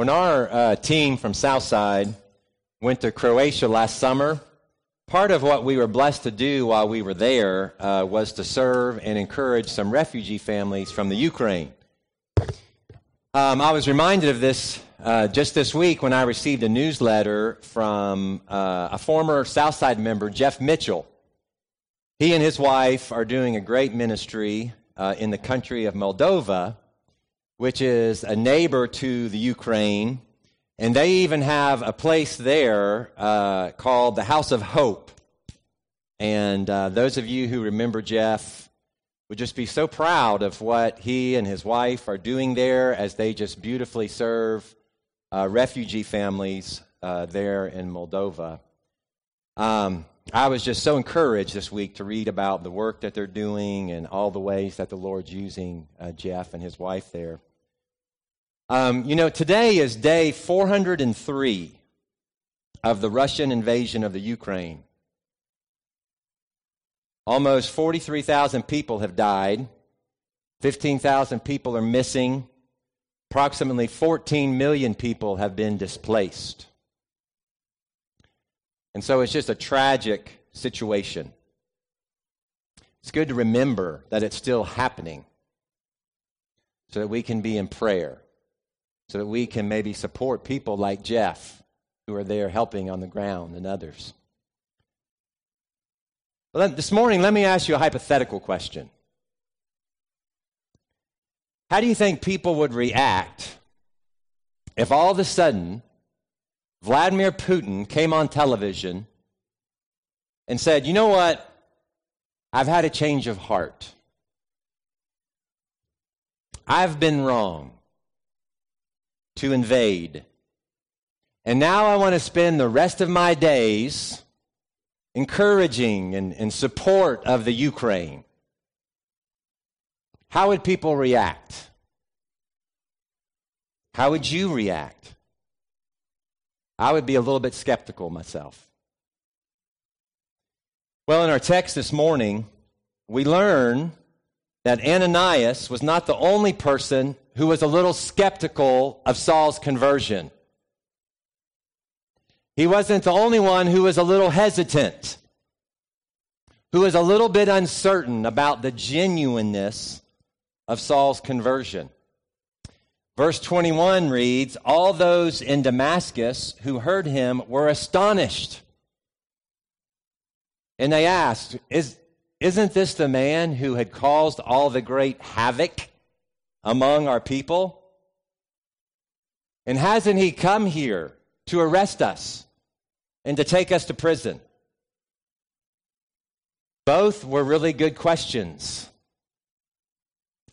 When our uh, team from Southside went to Croatia last summer, part of what we were blessed to do while we were there uh, was to serve and encourage some refugee families from the Ukraine. Um, I was reminded of this uh, just this week when I received a newsletter from uh, a former Southside member, Jeff Mitchell. He and his wife are doing a great ministry uh, in the country of Moldova which is a neighbor to the Ukraine. And they even have a place there uh, called the House of Hope. And uh, those of you who remember Jeff would just be so proud of what he and his wife are doing there as they just beautifully serve uh, refugee families uh, there in Moldova. Um, I was just so encouraged this week to read about the work that they're doing and all the ways that the Lord's using uh, Jeff and his wife there. Um, you know, today is day 403 of the Russian invasion of the Ukraine. Almost 43,000 people have died. 15,000 people are missing. Approximately 14 million people have been displaced. And so it's just a tragic situation. It's good to remember that it's still happening so that we can be in prayer so that we can maybe support people like Jeff who are there helping on the ground and others. Well, this morning, let me ask you a hypothetical question. How do you think people would react if all of a sudden Vladimir Putin came on television and said, You know what? I've had a change of heart. I've been wrong to invade. And now I want to spend the rest of my days encouraging and, and support of the Ukraine. How would people react? How would you react? I would be a little bit skeptical myself. Well, in our text this morning, we learn that Ananias was not the only person who was a little skeptical of Saul's conversion. He wasn't the only one who was a little hesitant, who was a little bit uncertain about the genuineness of Saul's conversion. Verse 21 reads All those in Damascus who heard him were astonished. And they asked, Is, Isn't this the man who had caused all the great havoc among our people? And hasn't he come here to arrest us and to take us to prison? Both were really good questions.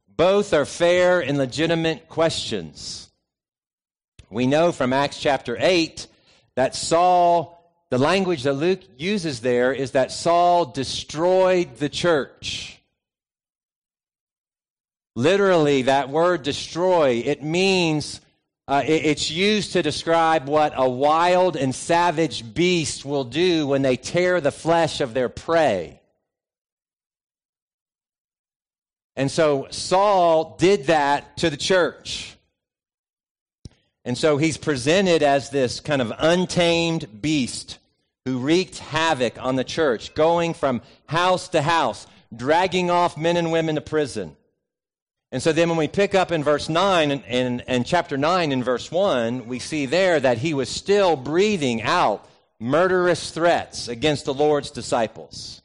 Both are fair and legitimate questions. We know from Acts chapter 8 that Saul, the language that Luke uses there is that Saul destroyed the church. Literally, that word destroy, it means uh, it, it's used to describe what a wild and savage beast will do when they tear the flesh of their prey. And so Saul did that to the church. And so he's presented as this kind of untamed beast who wreaked havoc on the church, going from house to house, dragging off men and women to prison. And so then when we pick up in verse 9 and, and, and, chapter 9 in verse 1, we see there that he was still breathing out murderous threats against the Lord's disciples.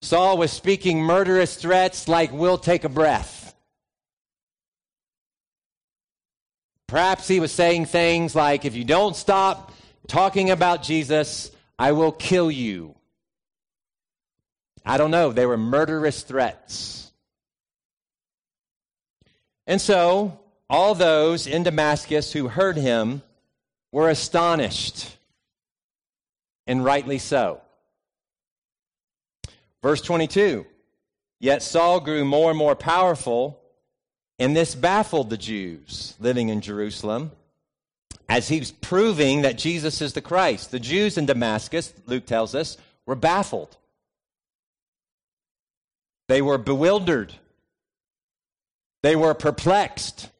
Saul was speaking murderous threats like, we'll take a breath. Perhaps he was saying things like, if you don't stop talking about Jesus, I will kill you. I don't know. They were murderous threats. And so all those in Damascus who heard him were astonished, and rightly so. Verse 22 Yet Saul grew more and more powerful, and this baffled the Jews living in Jerusalem as he's proving that Jesus is the Christ. The Jews in Damascus, Luke tells us, were baffled. They were bewildered. They were perplexed.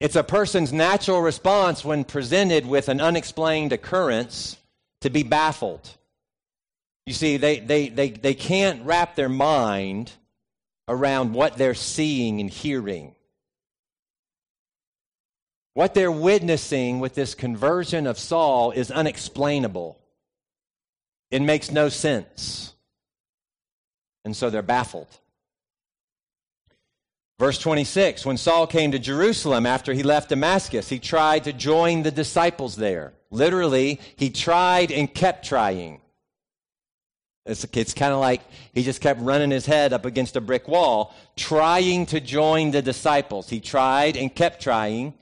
It's a person's natural response when presented with an unexplained occurrence to be baffled. You see, they, they, they, they can't wrap their mind around what they're seeing and hearing. What they're witnessing with this conversion of Saul is unexplainable. It makes no sense. And so they're baffled. Verse 26 When Saul came to Jerusalem after he left Damascus, he tried to join the disciples there. Literally, he tried and kept trying. It's, it's kind of like he just kept running his head up against a brick wall, trying to join the disciples. He tried and kept trying,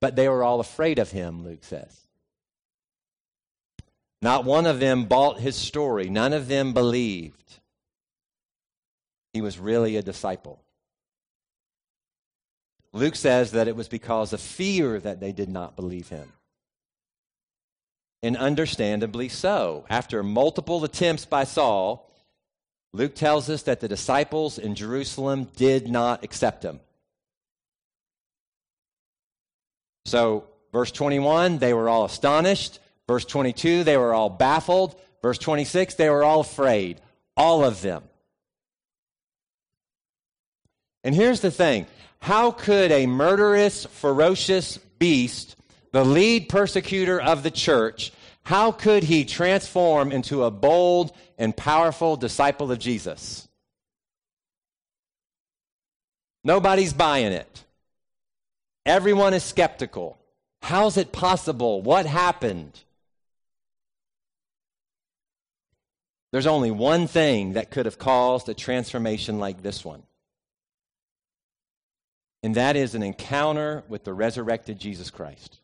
but they were all afraid of him, Luke says. Not one of them bought his story, none of them believed he was really a disciple. Luke says that it was because of fear that they did not believe him. And understandably so. After multiple attempts by Saul, Luke tells us that the disciples in Jerusalem did not accept him. So, verse 21, they were all astonished. Verse 22, they were all baffled. Verse 26, they were all afraid. All of them. And here's the thing how could a murderous, ferocious beast, the lead persecutor of the church, how could he transform into a bold and powerful disciple of Jesus? Nobody's buying it. Everyone is skeptical. How's it possible? What happened? There's only one thing that could have caused a transformation like this one and that is an encounter with the resurrected Jesus Christ.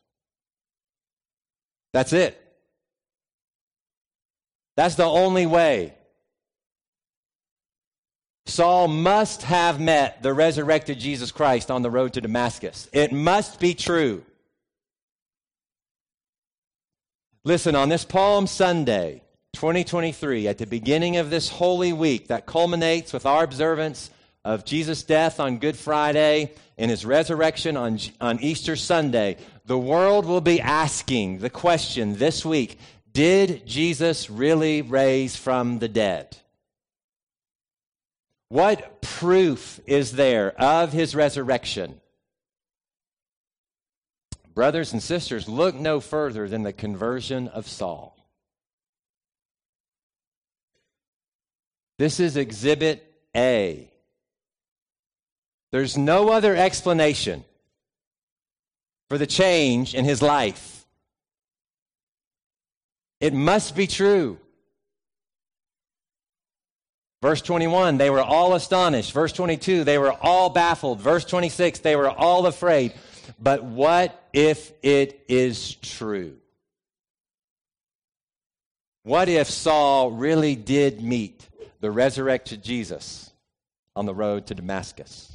That's it. That's the only way. Saul must have met the resurrected Jesus Christ on the road to Damascus. It must be true. Listen, on this Palm Sunday, 2023, at the beginning of this holy week that culminates with our observance of Jesus' death on Good Friday and his resurrection on, on Easter Sunday, the world will be asking the question this week Did Jesus really raise from the dead? What proof is there of his resurrection? Brothers and sisters, look no further than the conversion of Saul. This is exhibit A there's no other explanation for the change in his life. It must be true. Verse 21, they were all astonished. Verse 22, they were all baffled. Verse 26, they were all afraid. But what if it is true? What if Saul really did meet the resurrected Jesus on the road to Damascus?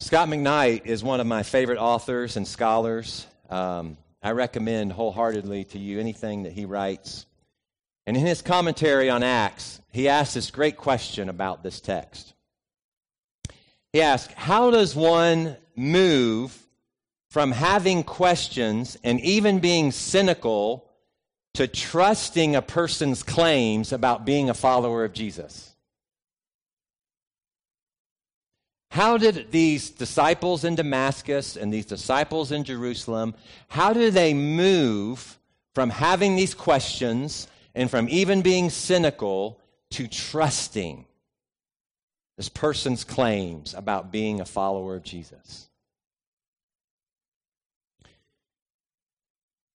Scot McKnight is one of my favorite authors and scholars. Um, I recommend wholeheartedly to you anything that he writes. And in his commentary on Acts, he asks this great question about this text. He asks, How does one move from having questions and even being cynical to trusting a person's claims about being a follower of Jesus? How did these disciples in Damascus and these disciples in Jerusalem, how do they move from having these questions and from even being cynical to trusting this person's claims about being a follower of Jesus?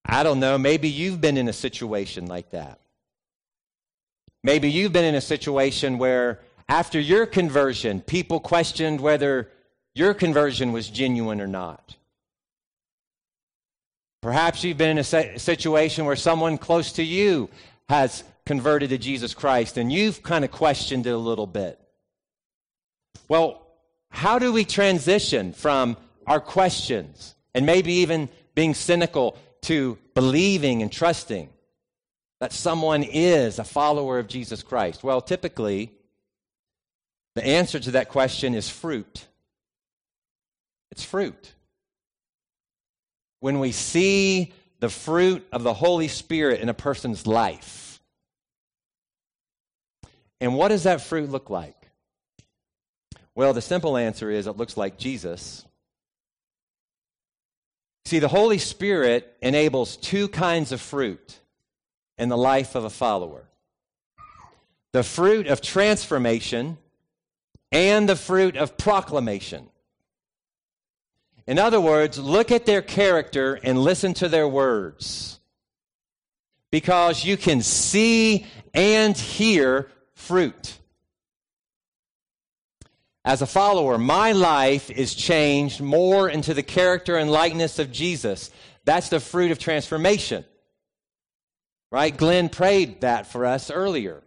I don't know, maybe you've been in a situation like that. Maybe you've been in a situation where after your conversion, people questioned whether your conversion was genuine or not. Perhaps you've been in a situation where someone close to you has converted to Jesus Christ and you've kind of questioned it a little bit. Well, how do we transition from our questions and maybe even being cynical to believing and trusting that someone is a follower of Jesus Christ? Well, typically, the answer to that question is fruit. It's fruit. When we see the fruit of the Holy Spirit in a person's life. And what does that fruit look like? Well, the simple answer is it looks like Jesus. See, the Holy Spirit enables two kinds of fruit in the life of a follower the fruit of transformation and the fruit of proclamation. In other words, look at their character and listen to their words. Because you can see and hear fruit. As a follower, my life is changed more into the character and likeness of Jesus. That's the fruit of transformation. Right? Glenn prayed that for us earlier,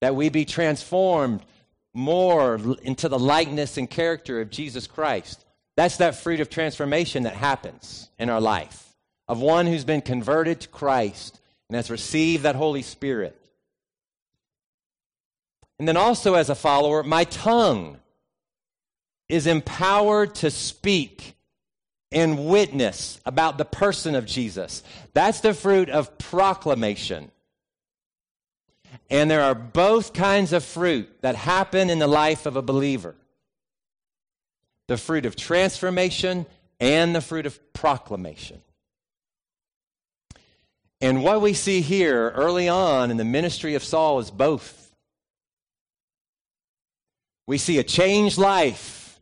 that we be transformed more into the likeness and character of Jesus Christ. That's that fruit of transformation that happens in our life, of one who's been converted to Christ and has received that Holy Spirit. And then also, as a follower, my tongue is empowered to speak and witness about the person of Jesus. That's the fruit of proclamation. And there are both kinds of fruit that happen in the life of a believer the fruit of transformation and the fruit of proclamation. And what we see here early on in the ministry of Saul is both. We see a changed life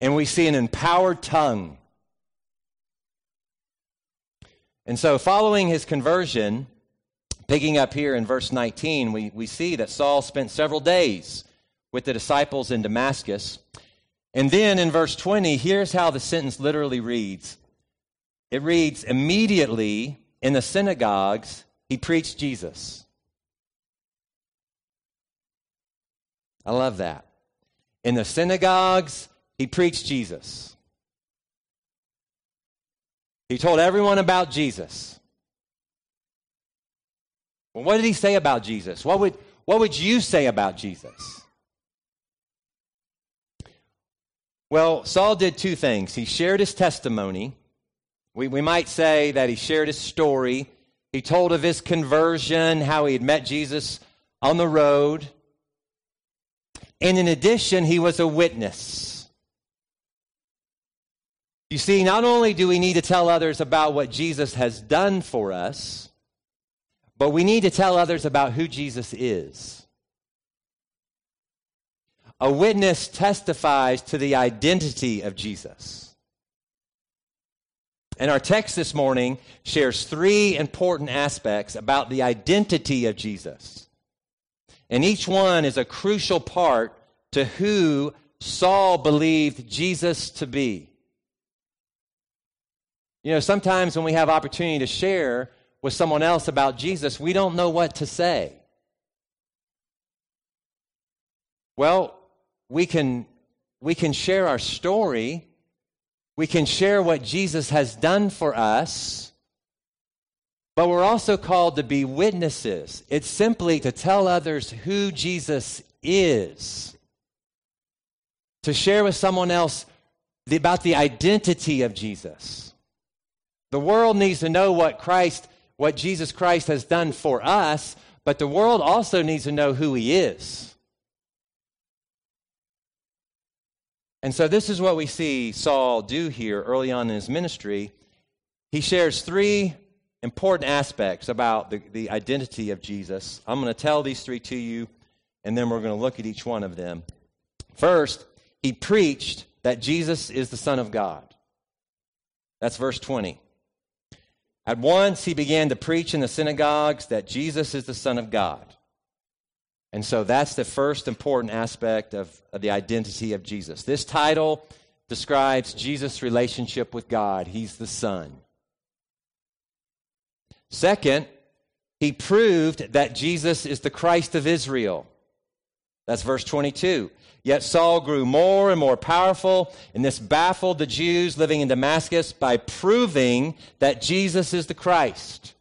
and we see an empowered tongue. And so, following his conversion, picking up here in verse 19, we, we see that Saul spent several days with the disciples in Damascus. And then in verse 20, here's how the sentence literally reads it reads, Immediately in the synagogues, he preached Jesus. I love that. In the synagogues, he preached Jesus. He told everyone about Jesus. Well, what did he say about Jesus? What would, what would you say about Jesus? Well, Saul did two things. He shared his testimony. We, we might say that he shared his story. He told of his conversion, how he had met Jesus on the road. And in addition, he was a witness. You see, not only do we need to tell others about what Jesus has done for us, but we need to tell others about who Jesus is. A witness testifies to the identity of Jesus. And our text this morning shares three important aspects about the identity of Jesus. And each one is a crucial part to who Saul believed Jesus to be. You know, sometimes when we have opportunity to share with someone else about Jesus, we don't know what to say. Well, we can we can share our story. We can share what Jesus has done for us. But we're also called to be witnesses. It's simply to tell others who Jesus is. To share with someone else about the identity of Jesus. The world needs to know what Christ, what Jesus Christ has done for us, but the world also needs to know who he is. And so this is what we see Saul do here early on in his ministry. He shares three important aspects about the, the identity of Jesus. I'm going to tell these three to you, and then we're going to look at each one of them. First, he preached that Jesus is the Son of God. That's verse 20. At once he began to preach in the synagogues that Jesus is the Son of God. And so that's the first important aspect of, of, the identity of Jesus. This title describes Jesus' relationship with God. He's the Son. Second, he proved that Jesus is the Christ of Israel. That's verse 22. Yet Saul grew more and more powerful, and this baffled the Jews living in Damascus by proving that Jesus is the Christ.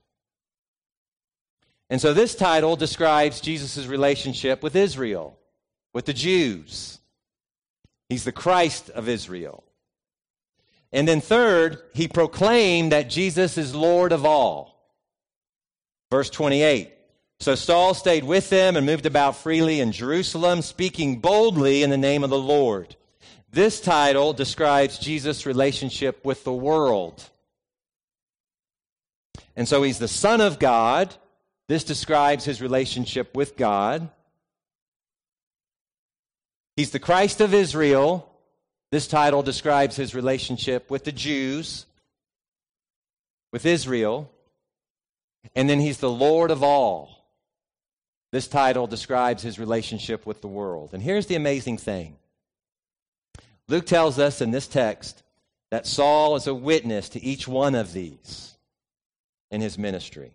And so this title describes Jesus' relationship with Israel, with the Jews. He's the Christ of Israel. And then, third, he proclaimed that Jesus is Lord of all. Verse 28. So Saul stayed with them and moved about freely in Jerusalem, speaking boldly in the name of the Lord. This title describes Jesus' relationship with the world. And so he's the Son of God. This describes his relationship with God. He's the Christ of Israel. This title describes his relationship with the Jews, with Israel. And then he's the Lord of all. This title describes his relationship with the world. And here's the amazing thing Luke tells us in this text that Saul is a witness to each one of these in his ministry.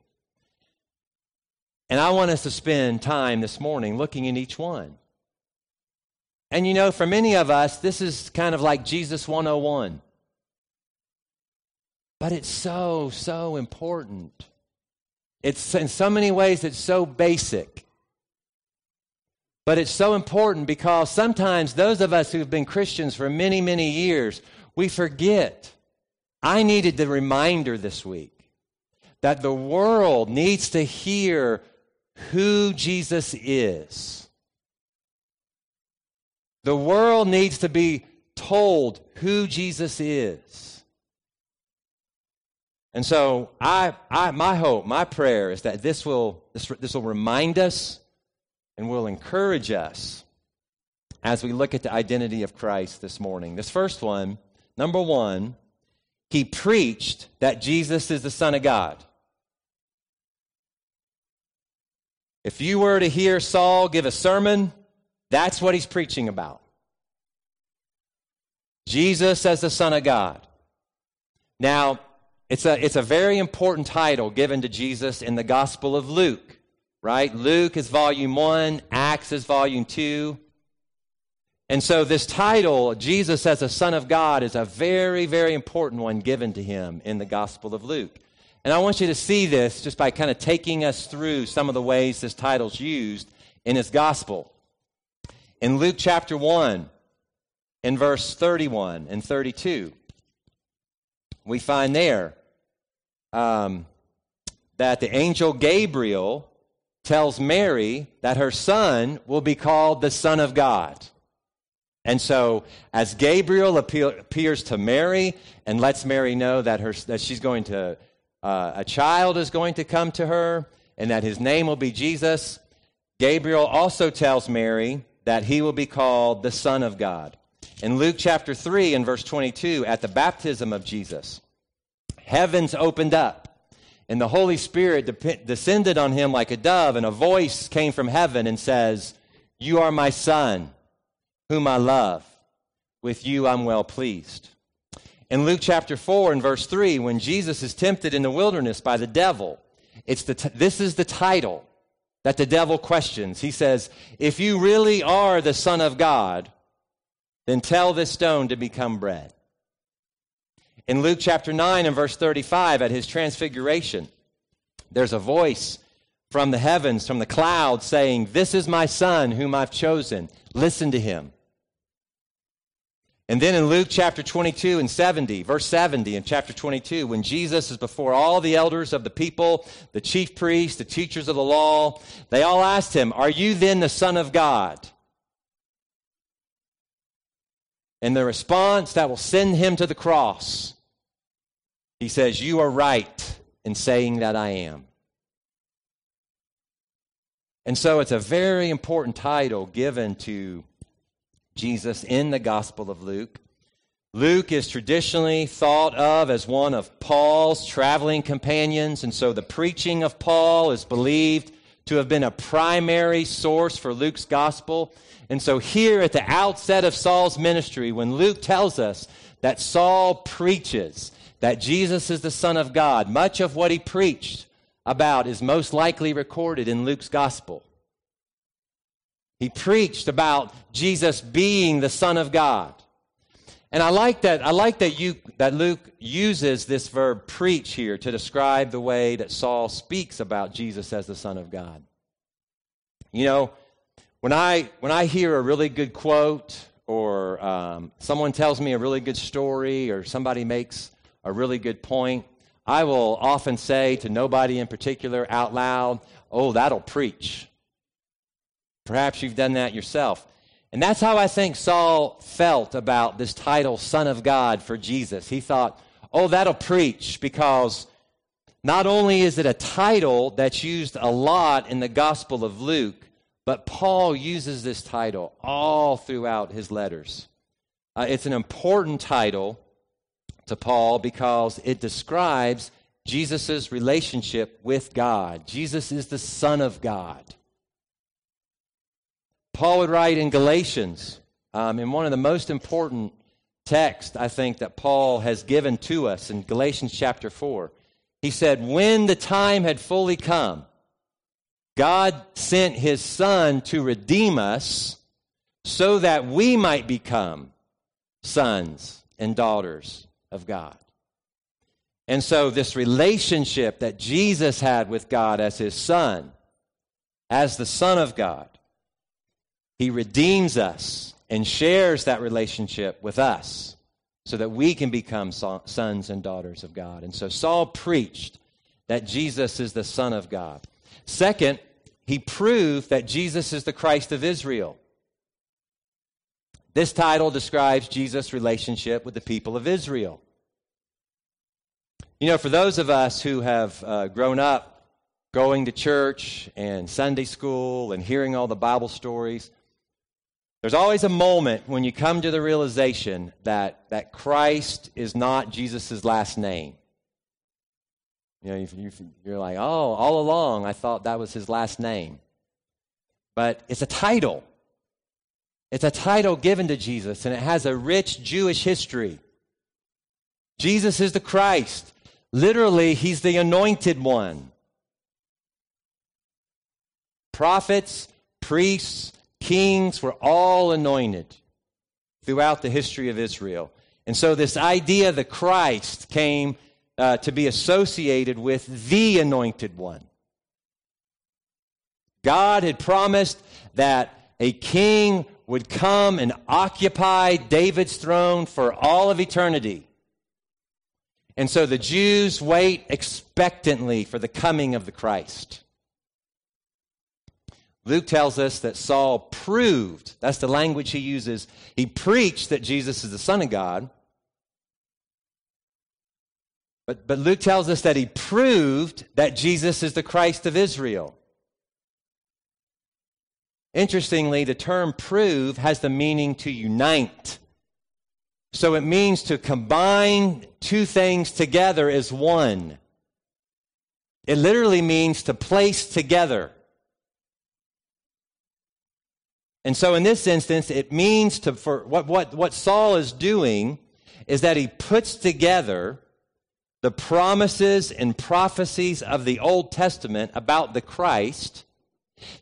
And I want us to spend time this morning looking at each one. And you know, for many of us, this is kind of like Jesus 101. But it's so, so important. It's in so many ways, it's so basic. But it's so important because sometimes those of us who've been Christians for many, many years, we forget. I needed the reminder this week that the world needs to hear who Jesus is. The world needs to be told who Jesus is. And so I, I my hope, my prayer is that this will, this, this will remind us and will encourage us as we look at the identity of Christ this morning. This first one, number one, he preached that Jesus is the Son of God. If you were to hear Saul give a sermon, that's what he's preaching about. Jesus as the Son of God. Now, it's a, it's a very important title given to Jesus in the Gospel of Luke right? Luke is volume one, Acts is volume two. And so, this title, Jesus as a Son of God, is a very, very important one given to him in the Gospel of Luke. And I want you to see this just by kind of taking us through some of the ways this title's used in his Gospel. In Luke chapter 1, in verse 31 and 32, we find there um, that the angel Gabriel tells Mary that her son will be called the Son of God. And so, as Gabriel appears to Mary and lets Mary know that, her, that she's going to, uh, a child is going to come to her and that his name will be Jesus, Gabriel also tells Mary that he will be called the Son of God. In Luke chapter 3 and verse 22, at the baptism of Jesus, heavens opened up and the Holy Spirit de- descended on him like a dove, and a voice came from heaven and says, You are my son, whom I love. With you I'm well pleased. In Luke chapter 4 and verse 3, when Jesus is tempted in the wilderness by the devil, it's the t- this is the title that the devil questions. He says, If you really are the Son of God, then tell this stone to become bread. In Luke chapter 9 and verse 35, at his transfiguration, there's a voice from the heavens, from the clouds, saying, This is my son whom I've chosen. Listen to him. And then in Luke chapter 22 and 70, verse 70 in chapter 22, when Jesus is before all the elders of the people, the chief priests, the teachers of the law, they all asked him, Are you then the Son of God? And the response that will send him to the cross he says, You are right in saying that I am. And so it's a very important title given to Jesus in the Gospel of Luke. Luke is traditionally thought of as one of Paul's traveling companions, and so the preaching of Paul is believed to have been a primary source for Luke's gospel. And so, here at the outset of Saul's ministry, when Luke tells us that Saul preaches, that Jesus is the Son of God. Much of what he preached about is most likely recorded in Luke's gospel. He preached about Jesus being the Son of God. And I like that, I like that, you, that Luke uses this verb preach here to describe the way that Saul speaks about Jesus as the Son of God. You know, when I, when I hear a really good quote or um, someone tells me a really good story, or somebody makes a really good point, I will often say to nobody in particular out loud, Oh, that'll preach. Perhaps you've done that yourself. And that's how I think Saul felt about this title, Son of God, for Jesus. He thought, oh, that'll preach because not only is it a title that's used a lot in the Gospel of Luke, but Paul uses this title all throughout his letters. Uh, it's an important title to Paul because it describes Jesus' relationship with God. Jesus is the Son of God. Paul would write in Galatians, um, in one of the most important texts, I think, that Paul has given to us in Galatians chapter 4. He said, When the time had fully come, God sent his Son to redeem us so that we might become sons and daughters of God. And so, this relationship that Jesus had with God as his Son, as the Son of God, he redeems us and shares that relationship with us so that we can become sons and daughters of God. And so Saul preached that Jesus is the Son of God. Second, he proved that Jesus is the Christ of Israel. This title describes Jesus' relationship with the people of Israel. You know, for those of us who have uh, grown up going to church and Sunday school and hearing all the Bible stories, there's always a moment when you come to the realization that, that Christ is not Jesus' last name. You know, you're like, oh, all along I thought that was his last name. But it's a title. It's a title given to Jesus, and it has a rich Jewish history. Jesus is the Christ. Literally, he's the anointed one. Prophets, priests, Kings were all anointed throughout the history of Israel. And so, this idea the Christ came uh, to be associated with the anointed one. God had promised that a king would come and occupy David's throne for all of eternity. And so the Jews wait expectantly for the coming of the Christ. Luke tells us that Saul proved, that's the language he uses, he preached that Jesus is the Son of God. But, but Luke tells us that he proved that Jesus is the Christ of Israel. Interestingly, the term prove has the meaning to unite. So it means to combine two things together as one. It literally means to place together. And so in this instance, it means to, for what, what, what Saul is doing is that he puts together the promises and prophecies of the Old Testament about the Christ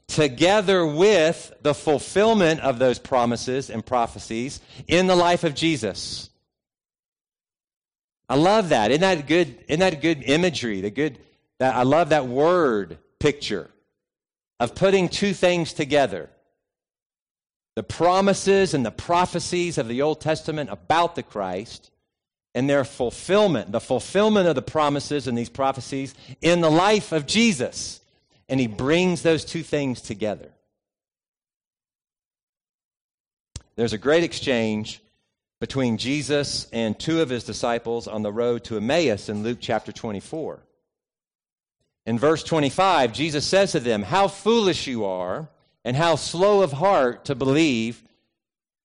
together with the fulfillment of those promises and prophecies in the life of Jesus. I love that. Isn't that good? Isn't that good imagery? The good that I love that word picture of putting two things together the promises and the prophecies of the Old Testament about the Christ and their fulfillment, the fulfillment of the promises and these prophecies in the life of Jesus. And he brings those two things together. There's a great exchange between Jesus and two of his disciples on the road to Emmaus in Luke chapter 24. In verse 25, Jesus says to them, How foolish you are and how slow of heart to believe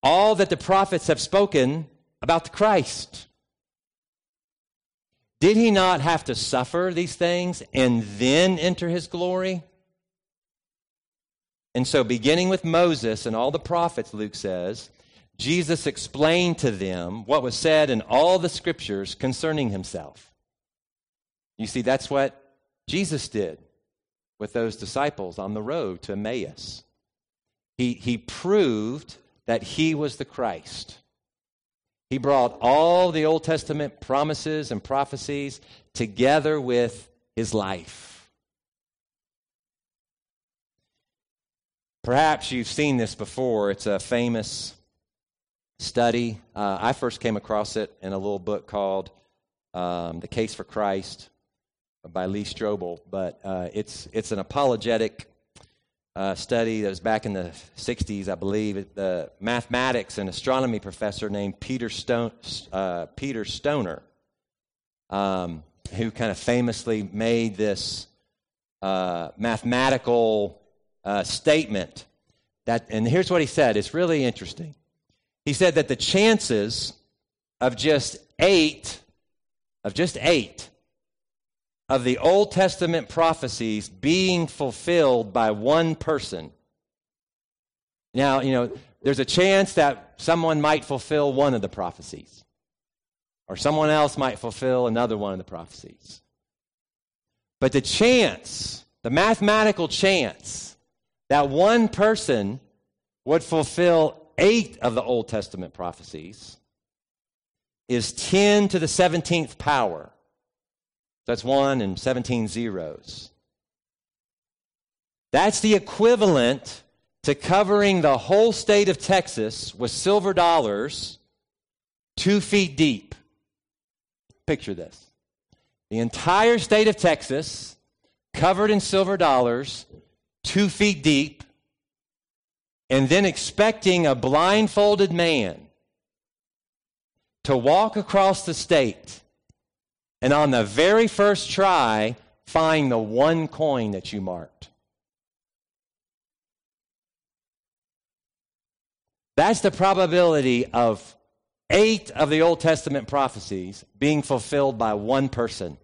all that the prophets have spoken about the Christ. Did he not have to suffer these things and then enter his glory? And so, beginning with Moses and all the prophets, Luke says, Jesus explained to them what was said in all the scriptures concerning himself. You see, that's what Jesus did with those disciples on the road to Emmaus. He, he proved that he was the Christ. He brought all the Old Testament promises and prophecies together with his life. Perhaps you've seen this before. It's a famous study. Uh, I first came across it in a little book called um, The Case for Christ by Lee Strobel, but uh, it's, it's an apologetic uh, study that was back in the 60s, I believe. The mathematics and astronomy professor named Peter, Stone, uh, Peter Stoner, um, who kind of famously made this uh, mathematical uh, statement. That, and here's what he said it's really interesting. He said that the chances of just eight, of just eight, of the Old Testament prophecies being fulfilled by one person. Now, you know, there's a chance that someone might fulfill one of the prophecies, or someone else might fulfill another one of the prophecies. But the chance, the mathematical chance, that one person would fulfill eight of the Old Testament prophecies is 10 to the 17th power. That's one and 17 zeros. That's the equivalent to covering the whole state of Texas with silver dollars two feet deep. Picture this the entire state of Texas covered in silver dollars two feet deep, and then expecting a blindfolded man to walk across the state and on the very first try, find the one coin that you marked. That's the probability of eight of the Old Testament prophecies being fulfilled by one person.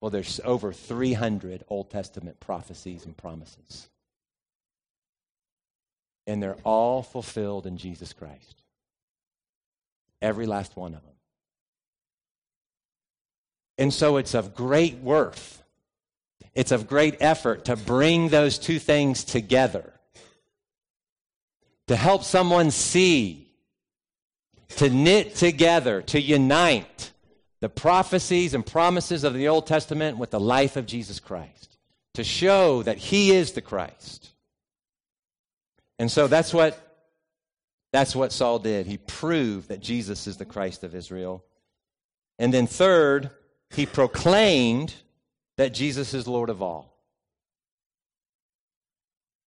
Well, there's over 300 Old Testament prophecies and promises. And they're all fulfilled in Jesus Christ. Every last one of them. And so it's of great worth. It's of great effort to bring those two things together, to help someone see, to knit together, to unite the prophecies and promises of the Old Testament with the life of Jesus Christ, to show that He is the Christ. And so that's what, that's what Saul did. He proved that Jesus is the Christ of Israel. And then, third, he proclaimed that Jesus is Lord of all.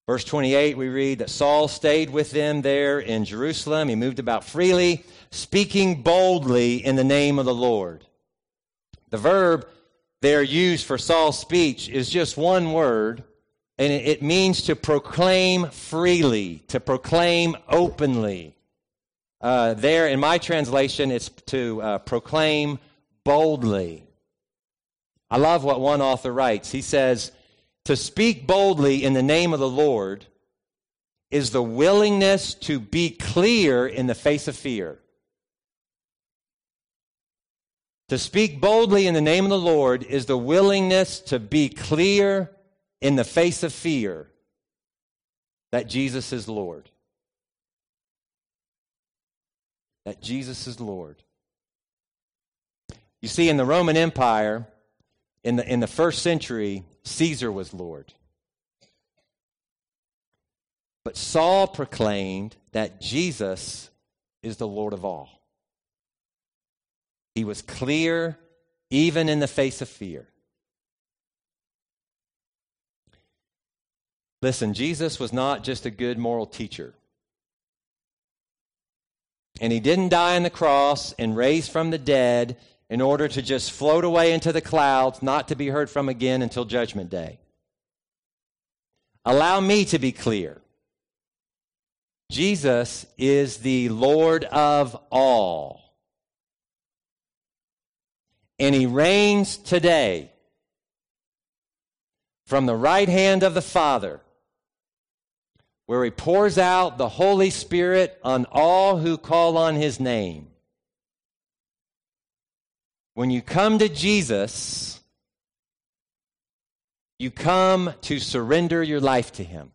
Verse 28, we read that Saul stayed with them there in Jerusalem. He moved about freely, speaking boldly in the name of the Lord. The verb there used for Saul's speech is just one word, and it means to proclaim freely, to proclaim openly. Uh, there, in my translation, it's to uh, proclaim boldly. I love what one author writes. He says, To speak boldly in the name of the Lord is the willingness to be clear in the face of fear. To speak boldly in the name of the Lord is the willingness to be clear in the face of fear that Jesus is Lord. That Jesus is Lord. You see, in the Roman Empire, in the, in the first century, Caesar was Lord. But Saul proclaimed that Jesus is the Lord of all. He was clear even in the face of fear. Listen, Jesus was not just a good moral teacher. And he didn't die on the cross and raise from the dead in order to just float away into the clouds, not to be heard from again until Judgment Day. Allow me to be clear. Jesus is the Lord of all. And he reigns today from the right hand of the Father, where he pours out the Holy Spirit on all who call on his name. When you come to Jesus, you come to surrender your life to Him.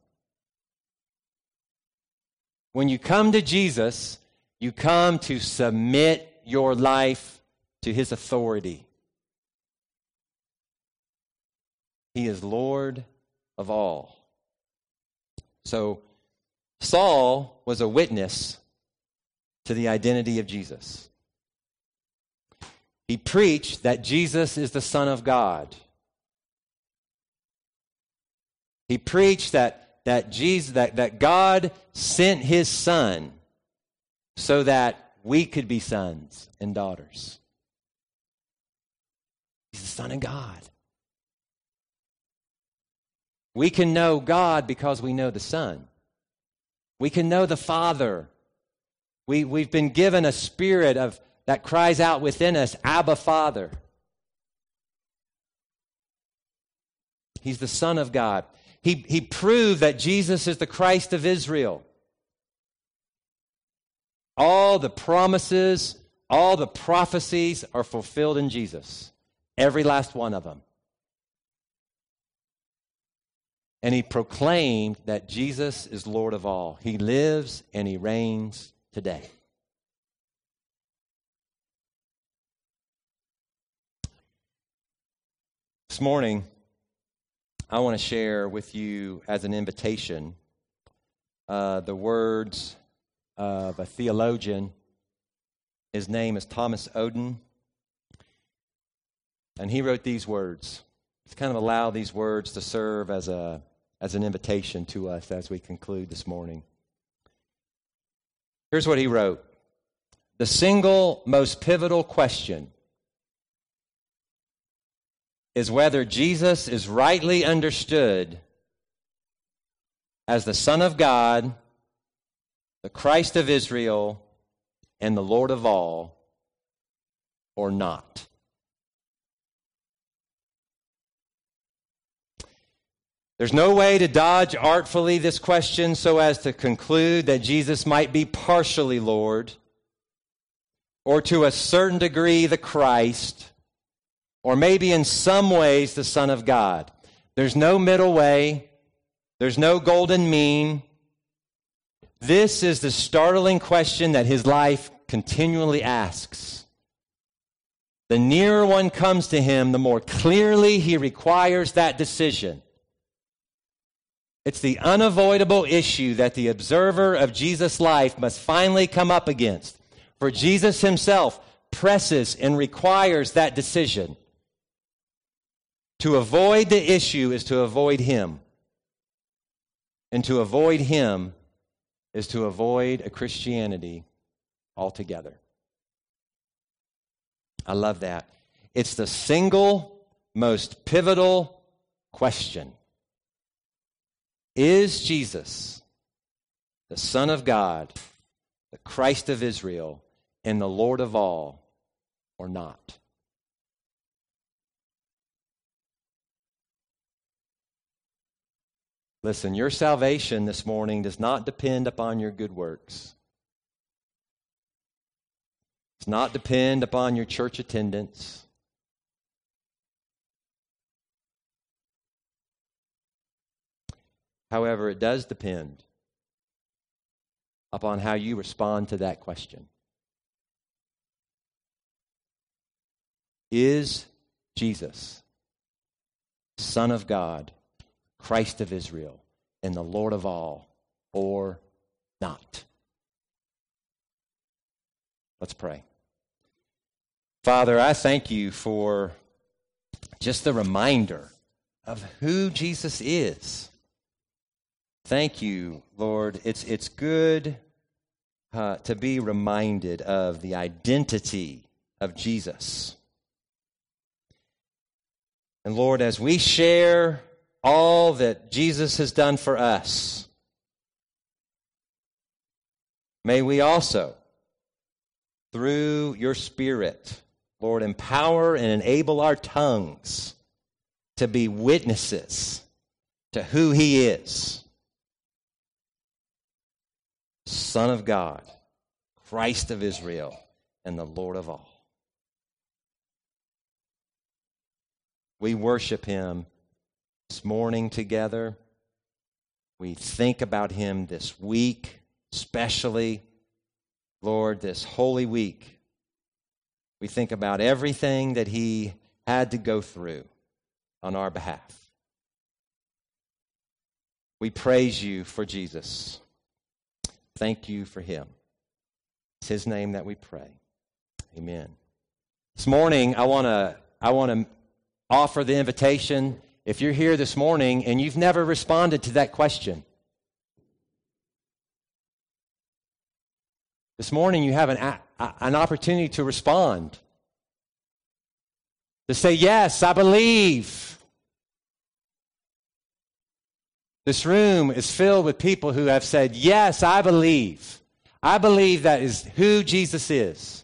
When you come to Jesus, you come to submit your life to His authority. He is Lord of all. So, Saul was a witness to the identity of Jesus. He preached that Jesus is the Son of God. He preached that, that, Jesus, that, that God sent his Son so that we could be sons and daughters. He's the Son of God. We can know God because we know the Son. We can know the Father. We, we've been given a spirit of, that cries out within us, Abba, Father. He's the Son of God. He, he proved that Jesus is the Christ of Israel. All the promises, all the prophecies are fulfilled in Jesus. Every last one of them. And he proclaimed that Jesus is Lord of all. He lives and he reigns today. This morning, I want to share with you as an invitation uh, the words of a theologian. His name is Thomas Oden. And he wrote these words. Let's kind of allow these words to serve as a as an invitation to us as we conclude this morning. Here's what he wrote The single most pivotal question is whether Jesus is rightly understood as the Son of God, the Christ of Israel, and the Lord of all, or not. There's no way to dodge artfully this question so as to conclude that Jesus might be partially Lord or to a certain degree the Christ or maybe in some ways the Son of God. There's no middle way, there's no golden mean. This is the startling question that his life continually asks. The nearer one comes to him, the more clearly he requires that decision. It's the unavoidable issue that the observer of Jesus' life must finally come up against. For Jesus himself presses and requires that decision. To avoid the issue is to avoid him. And to avoid him is to avoid a Christianity altogether. I love that. It's the single most pivotal question is Jesus the Son of God, the Christ of Israel, and the Lord of all, or not? Listen, your salvation this morning does not depend upon your good works. It's not depend upon your church attendance. However, it does depend upon how you respond to that question. Is Jesus, Son of God, Christ of Israel, and the Lord of all, or not? Let's pray. Father, I thank you for just the reminder of who Jesus is. Thank you, Lord. It's, it's good uh, to be reminded of the identity of Jesus. And Lord, as we share all that Jesus has done for us, may we also, through your Spirit, Lord, empower and enable our tongues to be witnesses to who He is Son of God, Christ of Israel, and the Lord of all. We worship him this morning together. We think about him this week, especially, Lord, this holy week. We think about everything that he had to go through on our behalf. We praise you for Jesus. Thank you for him. It's his name that we pray. Amen. This morning, I want to I want to offer the invitation. If you're here this morning and you've never responded to that question, this morning you have an, an opportunity to respond. To say, Yes, I believe. This room is filled with people who have said, Yes, I believe. I believe that is who Jesus is.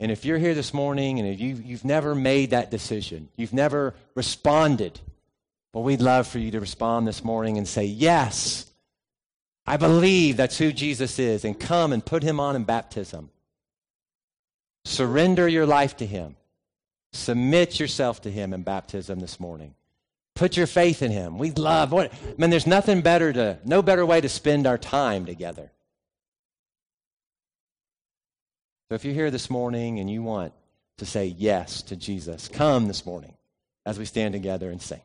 And if you're here this morning and you, you've never made that decision, you've never responded, well, we'd love for you to respond this morning and say, Yes, I believe that's who Jesus is, and come and put him on in baptism. Surrender your life to him. Submit yourself to him in baptism this morning. Put your faith in him. We love what I mean, there's nothing better to no better way to spend our time together. So if you're here this morning and you want to say yes to Jesus, come this morning as we stand together and sing.